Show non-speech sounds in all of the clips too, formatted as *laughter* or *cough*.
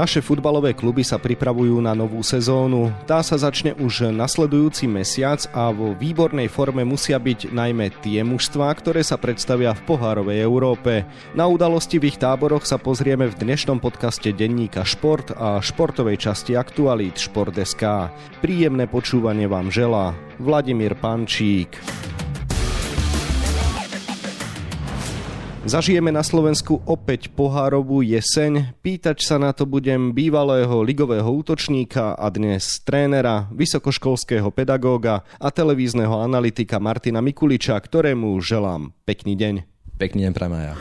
Naše futbalové kluby sa pripravujú na novú sezónu. Tá sa začne už nasledujúci mesiac a vo výbornej forme musia byť najmä tie mužstvá, ktoré sa predstavia v pohárovej Európe. Na udalosti v ich táboroch sa pozrieme v dnešnom podcaste denníka Šport a športovej časti Aktualít Šport.sk. Príjemné počúvanie vám želá Vladimír Pančík. Zažijeme na Slovensku opäť pohárovú jeseň. Pýtať sa na to budem bývalého ligového útočníka a dnes trénera, vysokoškolského pedagóga a televízneho analytika Martina Mikuliča, ktorému želám pekný deň. Pekný deň ja.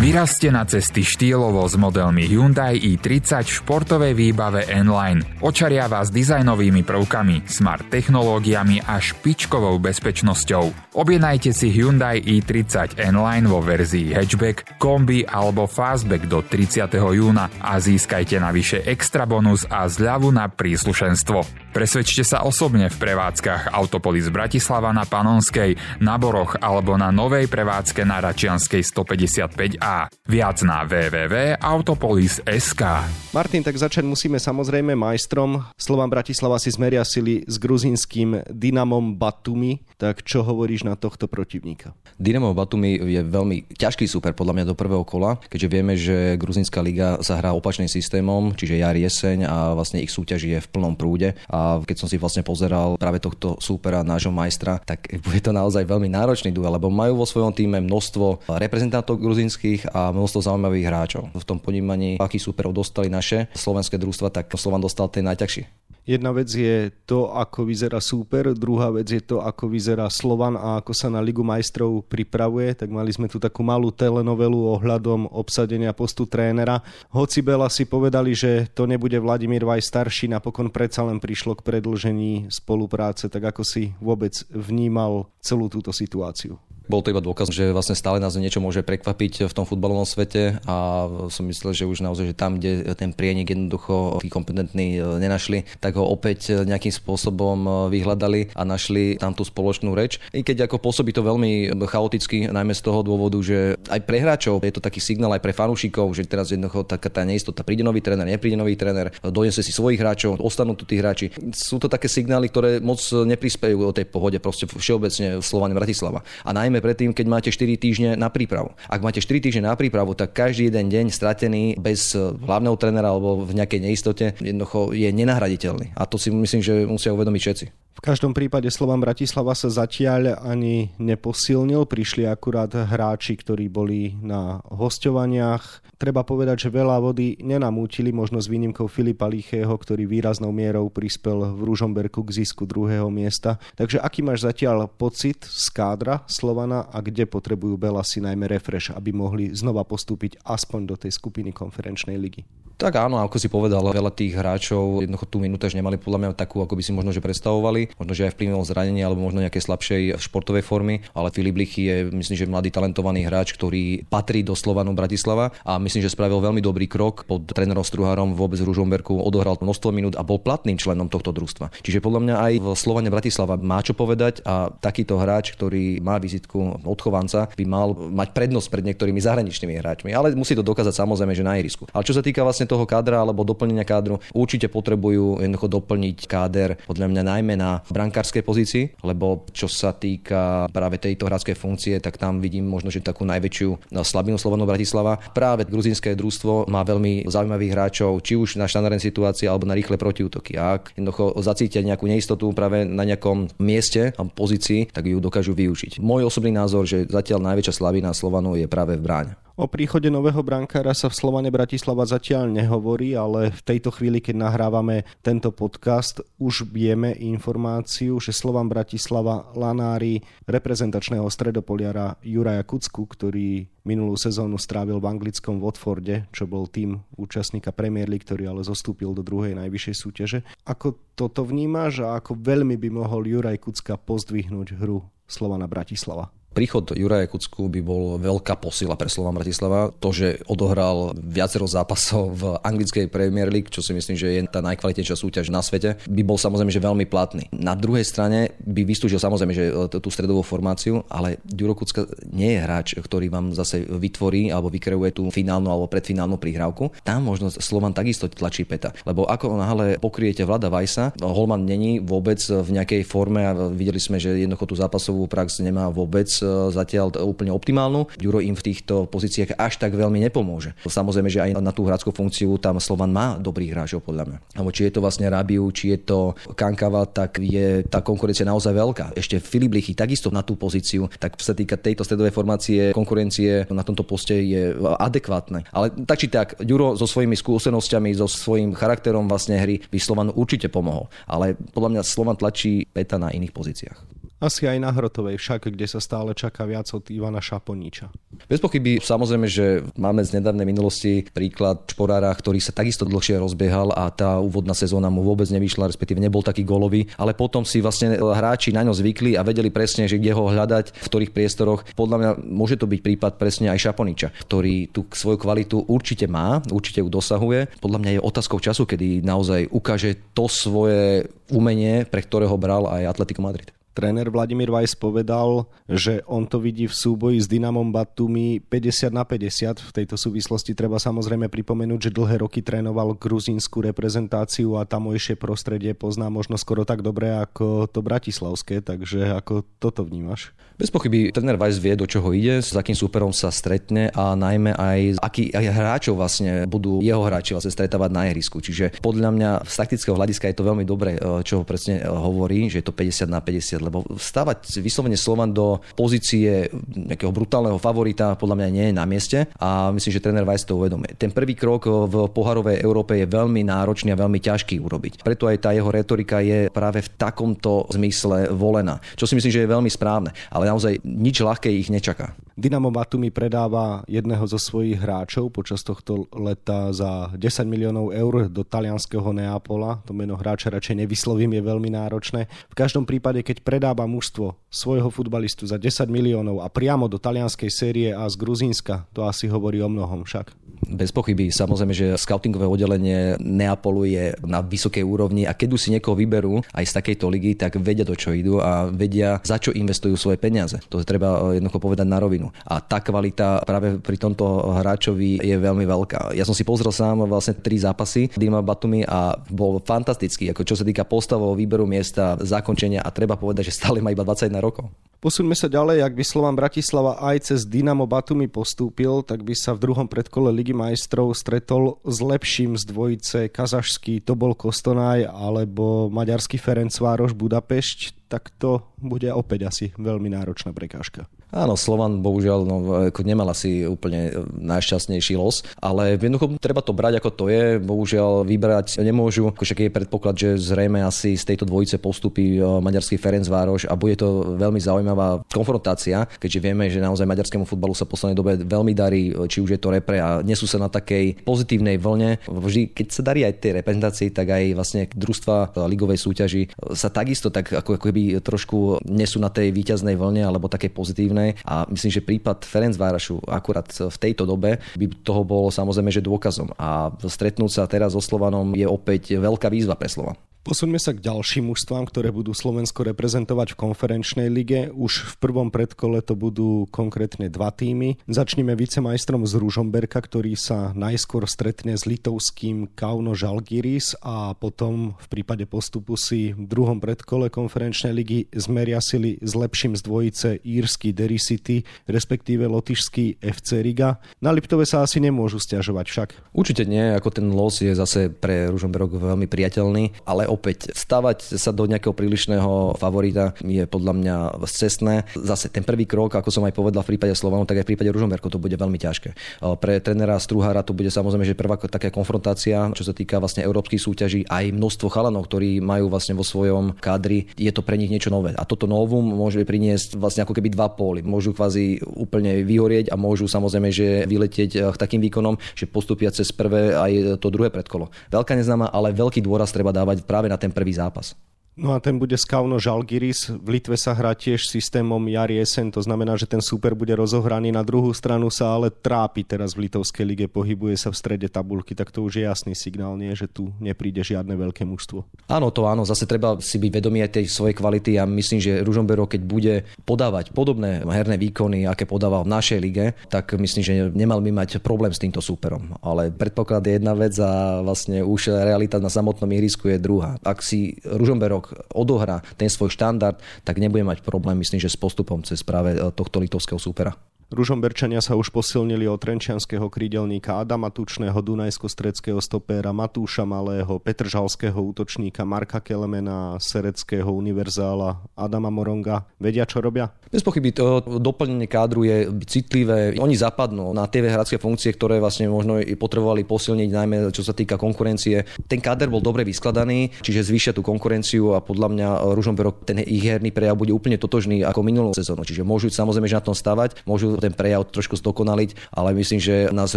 Vyrazte na cesty štýlovo s modelmi Hyundai i30 v športovej výbave N-Line. Očaria vás dizajnovými prvkami, smart technológiami a špičkovou bezpečnosťou. Objednajte si Hyundai i30 N-Line vo verzii hatchback, kombi alebo fastback do 30. júna a získajte navyše extra bonus a zľavu na príslušenstvo. Presvedčte sa osobne v prevádzkach Autopolis Bratislava na Panonskej, na Boroch alebo na novej prevádzke na Račianskej 155A. Viac na www.autopolis.sk Martin, tak začať musíme samozrejme majstrom. Slovan Bratislava si zmeria sily s gruzínskym Dynamom Batumi. Tak čo hovoríš na tohto protivníka? Dynamo Batumi je veľmi ťažký super podľa mňa do prvého kola, keďže vieme, že gruzínska liga sa hrá opačným systémom, čiže jar, jeseň a vlastne ich súťaž je v plnom prúde. A a keď som si vlastne pozeral práve tohto súpera, nášho majstra, tak *laughs* bude to naozaj veľmi náročný duel, lebo majú vo svojom týme množstvo reprezentantov gruzinských a množstvo zaujímavých hráčov. V tom ponímaní, akých súperov dostali naše slovenské družstva, tak Slovan dostal ten najťažší. Jedna vec je to, ako vyzerá súper, druhá vec je to, ako vyzerá Slovan a ako sa na Ligu majstrov pripravuje. Tak mali sme tu takú malú telenovelu ohľadom obsadenia postu trénera. Hoci Bela si povedali, že to nebude Vladimír Vaj starší, napokon predsa len prišlo k predlžení spolupráce. Tak ako si vôbec vnímal celú túto situáciu? Bol to iba dôkaz, že vlastne stále nás niečo môže prekvapiť v tom futbalovom svete a som myslel, že už naozaj, že tam, kde ten prienik jednoducho tí kompetentní e, nenašli, tak ho opäť nejakým spôsobom e, vyhľadali a našli tam tú spoločnú reč. I keď ako pôsobí to veľmi chaoticky, najmä z toho dôvodu, že aj pre hráčov je to taký signál aj pre fanúšikov, že teraz jednoducho taká tá neistota, príde nový tréner, nepríde nový tréner, donese si svojich hráčov, ostanú tu tí hráči. Sú to také signály, ktoré moc neprispejú o tej pohode proste všeobecne v Slovane Bratislava. A najmä predtým, keď máte 4 týždne na prípravu. Ak máte 4 týždne na prípravu, tak každý jeden deň stratený bez hlavného trénera alebo v nejakej neistote jednoducho je nenahraditeľný. A to si myslím, že musia uvedomiť všetci. V každom prípade Slovan Bratislava sa zatiaľ ani neposilnil. Prišli akurát hráči, ktorí boli na hostovaniach. Treba povedať, že veľa vody nenamútili, možno s výnimkou Filipa Lichého, ktorý výraznou mierou prispel v Ružomberku k zisku druhého miesta. Takže aký máš zatiaľ pocit z kádra Slovana a kde potrebujú Belasi najmä refresh, aby mohli znova postúpiť aspoň do tej skupiny konferenčnej ligy? Tak áno, ako si povedal, veľa tých hráčov jednoducho tú minútaž nemali podľa mňa takú, ako by si možno že predstavovali. Možno, že aj vplyvom zranenia alebo možno nejaké slabšej športovej formy, ale Filip Lichy je, myslím, že mladý talentovaný hráč, ktorý patrí do Slovanu Bratislava a myslím, že spravil veľmi dobrý krok pod trénerom Struhárom vôbec v Ružomberku, odohral množstvo minút a bol platným členom tohto družstva. Čiže podľa mňa aj v Slovane Bratislava má čo povedať a takýto hráč, ktorý má vizitku odchovanca, by mal mať prednosť pred niektorými zahraničnými hráčmi, ale musí to dokázať samozrejme, že na ihrisku. Ale čo sa týka vlastne toho kádra alebo doplnenia kádru určite potrebujú jednoducho doplniť káder podľa mňa najmä na brankárskej pozícii, lebo čo sa týka práve tejto hráckej funkcie, tak tam vidím možno, že takú najväčšiu slabinu Slovanu Bratislava. Práve gruzínske družstvo má veľmi zaujímavých hráčov, či už na štandardnej situácii alebo na rýchle protiútoky. Ak jednoducho zacítia nejakú neistotu práve na nejakom mieste a pozícii, tak ju dokážu využiť. Môj osobný názor, že zatiaľ najväčšia slabina Slovanu je práve v bráne. O príchode nového brankára sa v Slovane Bratislava zatiaľ nehovorí, ale v tejto chvíli, keď nahrávame tento podcast, už vieme informáciu, že Slovan Bratislava Lanári reprezentačného stredopoliara Juraja Kucku, ktorý minulú sezónu strávil v anglickom Watforde, čo bol tým účastníka Premier League, ktorý ale zostúpil do druhej najvyššej súťaže. Ako toto vnímaš a ako veľmi by mohol Juraj Kucka pozdvihnúť hru Slovana Bratislava? Príchod Juraja Kucku by bol veľká posila pre Slovan Bratislava. To, že odohral viacero zápasov v anglickej Premier League, čo si myslím, že je tá najkvalitnejšia súťaž na svete, by bol samozrejme že veľmi platný. Na druhej strane by vystúžil samozrejme že e, tú stredovú formáciu, ale Juro Kucka nie je hráč, ktorý vám zase vytvorí alebo vykreuje tú finálnu alebo predfinálnu prihrávku. Tam možno Slovan takisto tlačí peta. Lebo ako náhle pokriete Vlada Vajsa, Holman není vôbec v nejakej forme a videli sme, že jednoducho tú zápasovú prax nemá vôbec zatiaľ úplne optimálnu. Juro im v týchto pozíciách až tak veľmi nepomôže. Samozrejme, že aj na tú hráčskú funkciu tam Slovan má dobrých hráčov podľa mňa. Alebo či je to vlastne Rabiu, či je to Kankava, tak je tá konkurencia naozaj veľká. Ešte Filip Lichy takisto na tú pozíciu, tak sa týka tejto stredovej formácie, konkurencie na tomto poste je adekvátne. Ale tak či tak, Juro so svojimi skúsenosťami, so svojím charakterom vlastne hry by Slovan určite pomohol. Ale podľa mňa Slovan tlačí Peta na iných pozíciách. Asi aj na Hrotovej však, kde sa stále čaká viac od Ivana Šaponiča. Bez pochyby, samozrejme, že máme z nedávnej minulosti príklad Šporára, ktorý sa takisto dlhšie rozbiehal a tá úvodná sezóna mu vôbec nevyšla, respektíve nebol taký golový, ale potom si vlastne hráči na ňo zvykli a vedeli presne, že kde ho hľadať, v ktorých priestoroch. Podľa mňa môže to byť prípad presne aj Šaponiča, ktorý tú svoju kvalitu určite má, určite ju dosahuje. Podľa mňa je otázkou času, kedy naozaj ukáže to svoje umenie, pre ktorého bral aj Atletico Madrid. Tréner Vladimír Weiss povedal, že on to vidí v súboji s Dynamom Batumi 50 na 50. V tejto súvislosti treba samozrejme pripomenúť, že dlhé roky trénoval gruzínsku reprezentáciu a tamojšie prostredie pozná možno skoro tak dobre ako to bratislavské, takže ako toto vnímaš? Bez pochyby tréner Weiss vie, do čoho ide, s akým súperom sa stretne a najmä aj aký aj hráčov vlastne budú jeho hráči vlastne stretávať na ihrisku. Čiže podľa mňa z taktického hľadiska je to veľmi dobre, eh, čo presne eh, hovorí, že je to 50 na 50, lebo stavať vyslovene Slovan do pozície nejakého brutálneho favorita podľa mňa nie je na mieste a myslím, že tréner Weiss to uvedomuje. Ten prvý krok v poharovej Európe je veľmi náročný a veľmi ťažký urobiť. Preto aj tá jeho retorika je práve v takomto zmysle volená, čo si myslím, že je veľmi správne. Ale naozaj nič ľahké ich nečaká. Dynamo Batumi predáva jedného zo svojich hráčov počas tohto leta za 10 miliónov eur do talianského Neapola. To meno hráča radšej nevyslovím, je veľmi náročné. V každom prípade, keď predáva mužstvo svojho futbalistu za 10 miliónov a priamo do talianskej série A z Gruzínska, to asi hovorí o mnohom však. Bez pochyby, samozrejme, že scoutingové oddelenie Neapolu je na vysokej úrovni a keď už si niekoho vyberú aj z takejto ligy, tak vedia do čo idú a vedia, za čo investujú svoje peniaze. To treba jednoducho povedať na rovinu. A tá kvalita práve pri tomto hráčovi je veľmi veľká. Ja som si pozrel sám vlastne tri zápasy Dima Batumi a bol fantastický, ako čo sa týka postavov, výberu miesta, zakončenia a treba povedať, že stále má iba 21 rokov. Posuňme sa ďalej, ak by Slovan Bratislava aj cez Dynamo Batumi postúpil, tak by sa v druhom predkole Ligy majstrov stretol s lepším z dvojice kazašský Tobol Kostonaj alebo maďarský Ferencvároš Budapešť, tak to bude opäť asi veľmi náročná prekážka. Áno, Slovan bohužiaľ no, ako nemal asi úplne najšťastnejší los, ale jednoducho treba to brať ako to je. Bohužiaľ vybrať nemôžu. Však je predpoklad, že zrejme asi z tejto dvojice postupí e, maďarský Ferenc Vároš a bude to veľmi zaujímavá konfrontácia, keďže vieme, že naozaj maďarskému futbalu sa v poslednej dobe veľmi darí, či už je to repre a nesú sa na takej pozitívnej vlne. Vždy, keď sa darí aj tej reprezentácii, tak aj vlastne družstva ligovej súťaži sa takisto tak ako, ako by trošku nesú na tej výťaznej vlne alebo také pozitívnej podobné. A myslím, že prípad Ferenc Várašu akurát v tejto dobe by toho bolo samozrejme, že dôkazom. A stretnúť sa teraz so Slovanom je opäť veľká výzva pre Slovan. Posuňme sa k ďalším mužstvám, ktoré budú Slovensko reprezentovať v konferenčnej lige. Už v prvom predkole to budú konkrétne dva týmy. Začneme vicemajstrom z Ružomberka, ktorý sa najskôr stretne s litovským Kauno Žalgiris a potom v prípade postupu si v druhom predkole konferenčnej ligy zmeria sily s lepším z dvojice írsky Derry City, respektíve lotišský FC Riga. Na Liptove sa asi nemôžu stiažovať však. Určite nie, ako ten los je zase pre Ružomberok veľmi priateľný, ale opäť stavať sa do nejakého prílišného favorita je podľa mňa cestné. Zase ten prvý krok, ako som aj povedal v prípade Slovanu, tak aj v prípade Ružomberku to bude veľmi ťažké. Pre trénera Struhára to bude samozrejme, že prvá taká konfrontácia, čo sa týka vlastne európskych súťaží, aj množstvo chalanov, ktorí majú vlastne vo svojom kádri, je to pre nich niečo nové. A toto novum môže priniesť vlastne ako keby dva póly. Môžu kvázi úplne vyhorieť a môžu samozrejme, že vyletieť eh, takým výkonom, že postupia cez prvé aj to druhé predkolo. Veľká neznáma, ale veľký dôraz treba dávať práve práve na ten prvý zápas. No a ten bude z Kauno Žalgiris. V Litve sa hrá tiež systémom jari jesen, to znamená, že ten super bude rozohraný. Na druhú stranu sa ale trápi teraz v Litovskej lige, pohybuje sa v strede tabulky, tak to už je jasný signál, nie, že tu nepríde žiadne veľké mužstvo. Áno, to áno, zase treba si byť vedomý aj tej svojej kvality a myslím, že Ružomberok, keď bude podávať podobné herné výkony, aké podával v našej lige, tak myslím, že nemal by mať problém s týmto súperom. Ale predpoklad je jedna vec a vlastne už realita na samotnom ihrisku je druhá. Ak si Ružomberok odohrá ten svoj štandard, tak nebude mať problém, myslím, že s postupom cez práve tohto litovského súpera. Ružomberčania sa už posilnili od trenčianského krídelníka Adama Tučného, Dunajsko-stredského stopéra Matúša Malého, Petržalského útočníka Marka Kelemena, Sereckého univerzála Adama Moronga. Vedia, čo robia? Bez pochyby to doplnenie kádru je citlivé. Oni zapadnú na tie hradské funkcie, ktoré vlastne možno i potrebovali posilniť, najmä čo sa týka konkurencie. Ten káder bol dobre vyskladaný, čiže zvýšia tú konkurenciu a podľa mňa Ružomberok ten ich herný prejav bude úplne totožný ako minulú sezónu. Čiže môžu samozrejme že na tom stavať, môžu ten prejav trošku zdokonaliť, ale myslím, že nás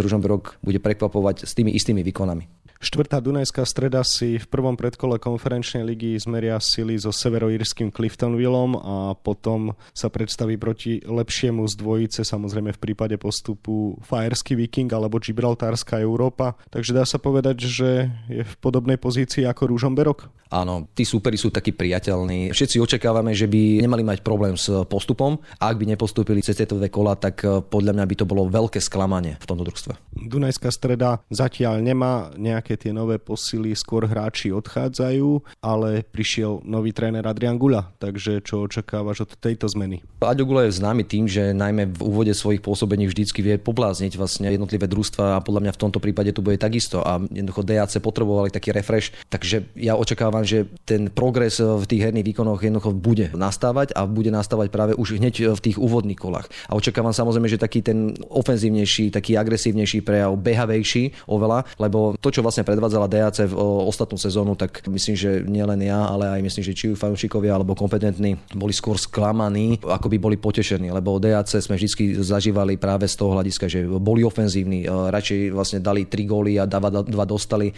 Ružomberok bude prekvapovať s tými istými výkonami. Štvrtá Dunajská streda si v prvom predkole konferenčnej ligy zmeria sily so severoírským Cliftonvillom a potom sa predstaví proti lepšiemu z dvojice, samozrejme v prípade postupu Fajerský Viking alebo Gibraltárska Európa. Takže dá sa povedať, že je v podobnej pozícii ako Rúžomberok? Áno, tí súperi sú takí priateľní. Všetci očakávame, že by nemali mať problém s postupom a ak by nepostúpili cez tieto dve kola, tak eh, podľa mňa by to bolo veľké sklamanie v tomto družstve. Dunajská streda zatiaľ nemá nejaké tie nové posily, skôr hráči odchádzajú, ale prišiel nový tréner Adrian Gula, takže čo očakávaš od tejto zmeny? Aďo Gula je známy tým, že najmä v úvode svojich pôsobení vždycky vie poblázniť vlastne jednotlivé družstva a podľa mňa v tomto prípade tu bude takisto a jednoducho DAC potrebovali taký refresh, takže ja očakávam že ten progres v tých herných výkonoch jednoducho bude nastávať a bude nastávať práve už hneď v tých úvodných kolách. A očakávam samozrejme, že taký ten ofenzívnejší, taký agresívnejší prejav, behavejší oveľa, lebo to, čo vlastne predvádzala DAC v ostatnú sezónu, tak myslím, že nielen ja, ale aj myslím, že či fanúšikovia alebo kompetentní boli skôr sklamaní, ako by boli potešení, lebo DAC sme vždy zažívali práve z toho hľadiska, že boli ofenzívni, radšej vlastne dali 3 góly a 2 dostali,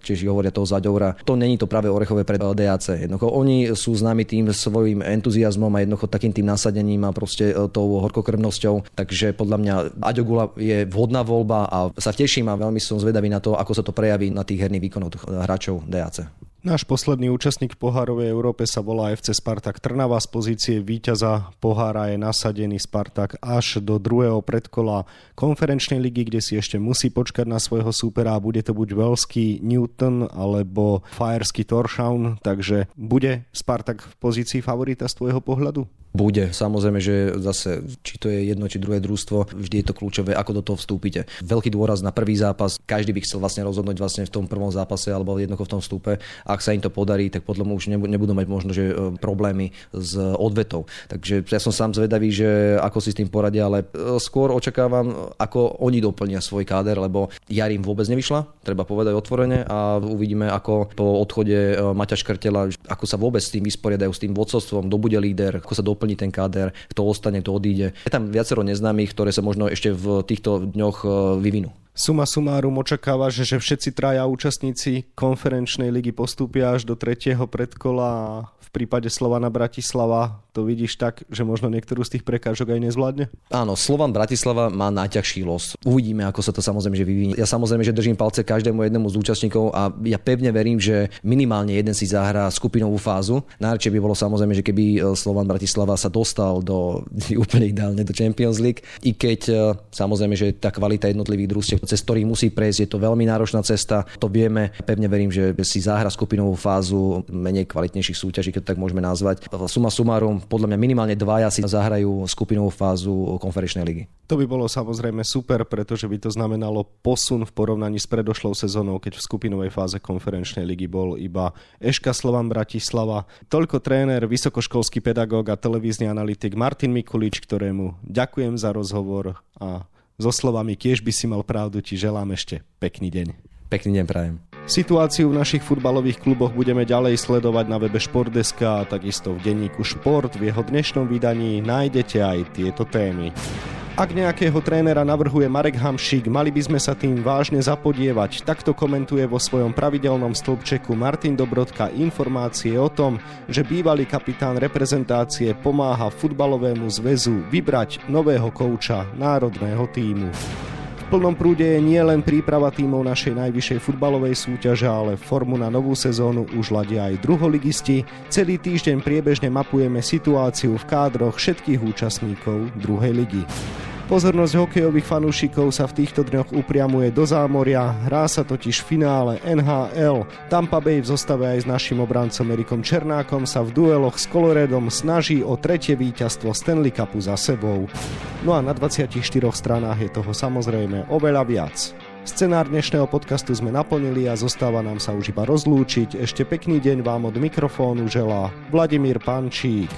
čiže hovoria toho Zaďoura. To není to práve orechové pre DAC. Jednoducho oni sú známi tým svojim entuziasmom a jednoducho takým tým nasadením a proste e, tou horkokrvnosťou. Takže podľa mňa Aďo Gula je vhodná voľba a sa teším a veľmi som zvedavý na to, ako sa to prejaví na tých herných výkonoch hráčov DAC. Náš posledný účastník pohárovej Európe sa volá FC Spartak Trnava. Z pozície víťaza pohára je nasadený Spartak až do druhého predkola konferenčnej ligy, kde si ešte musí počkať na svojho súpera. Bude to buď veľský Newton alebo Fajerský Torshavn, takže bude Spartak v pozícii favorita z tvojho pohľadu? Bude. Samozrejme, že zase, či to je jedno, či druhé družstvo, vždy je to kľúčové, ako do toho vstúpite. Veľký dôraz na prvý zápas, každý by chcel vlastne rozhodnúť vlastne v tom prvom zápase alebo jednoducho v tom vstupe. Ak sa im to podarí, tak podľa mňa už nebudú mať možno že e, problémy s odvetou. Takže ja som sám zvedavý, že ako si s tým poradia, ale e, skôr očakávam, ako oni doplnia svoj káder, lebo jar im vôbec nevyšla, treba povedať otvorene a uvidíme, ako po odchode e, Maťa Škrtela, ako sa vôbec s tým vysporiadajú, s tým vodcovstvom, kto bude líder, ako sa doplní ten káder, kto ostane, kto odíde. Je tam viacero neznámych, ktoré sa možno ešte v týchto dňoch e, vyvinú. Suma sumárum očakáva, že všetci traja účastníci konferenčnej ligy postúpia až do tretieho predkola a v prípade Slovana Bratislava to vidíš tak, že možno niektorú z tých prekážok aj nezvládne? Áno, Slovan Bratislava má najťažší los. Uvidíme, ako sa to samozrejme že vyvinie. Ja samozrejme, že držím palce každému jednému z účastníkov a ja pevne verím, že minimálne jeden si zahrá skupinovú fázu. Najradšej by bolo samozrejme, že keby e, Slovan Bratislava sa dostal do *laughs* úplne ideálne do Champions League, i keď e, samozrejme, že tá kvalita jednotlivých družstiev, cez ktorých musí prejsť, je to veľmi náročná cesta. To vieme. Pevne verím, že si zahra skupinovú fázu menej kvalitnejších súťaží, keď tak môžeme nazvať. Suma sumárum, podľa mňa minimálne dvaja si zahrajú skupinovú fázu konferenčnej ligy. To by bolo samozrejme super, pretože by to znamenalo posun v porovnaní s predošlou sezónou, keď v skupinovej fáze konferenčnej ligy bol iba Eška Slovan Bratislava. Toľko tréner, vysokoškolský pedagóg a televízny analytik Martin Mikulič, ktorému ďakujem za rozhovor a so slovami tiež by si mal pravdu, ti želám ešte pekný deň. Pekný deň prajem. Situáciu v našich futbalových kluboch budeme ďalej sledovať na webe Športdeska a takisto v denníku Šport. V jeho dnešnom vydaní nájdete aj tieto témy. Ak nejakého trénera navrhuje Marek Hamšík, mali by sme sa tým vážne zapodievať. Takto komentuje vo svojom pravidelnom stĺpčeku Martin Dobrodka informácie o tom, že bývalý kapitán reprezentácie pomáha futbalovému zväzu vybrať nového kouča národného týmu plnom prúde je nie len príprava tímov našej najvyššej futbalovej súťaže, ale formu na novú sezónu už ladia aj druholigisti. Celý týždeň priebežne mapujeme situáciu v kádroch všetkých účastníkov druhej ligy. Pozornosť hokejových fanúšikov sa v týchto dňoch upriamuje do zámoria, hrá sa totiž v finále NHL. Tampa Bay v zostave aj s našim obrancom Erikom Černákom sa v dueloch s Coloredom snaží o tretie víťazstvo Stanley Cupu za sebou. No a na 24 stranách je toho samozrejme oveľa viac. Scenár dnešného podcastu sme naplnili a zostáva nám sa už iba rozlúčiť. Ešte pekný deň vám od mikrofónu želá Vladimír Pančík.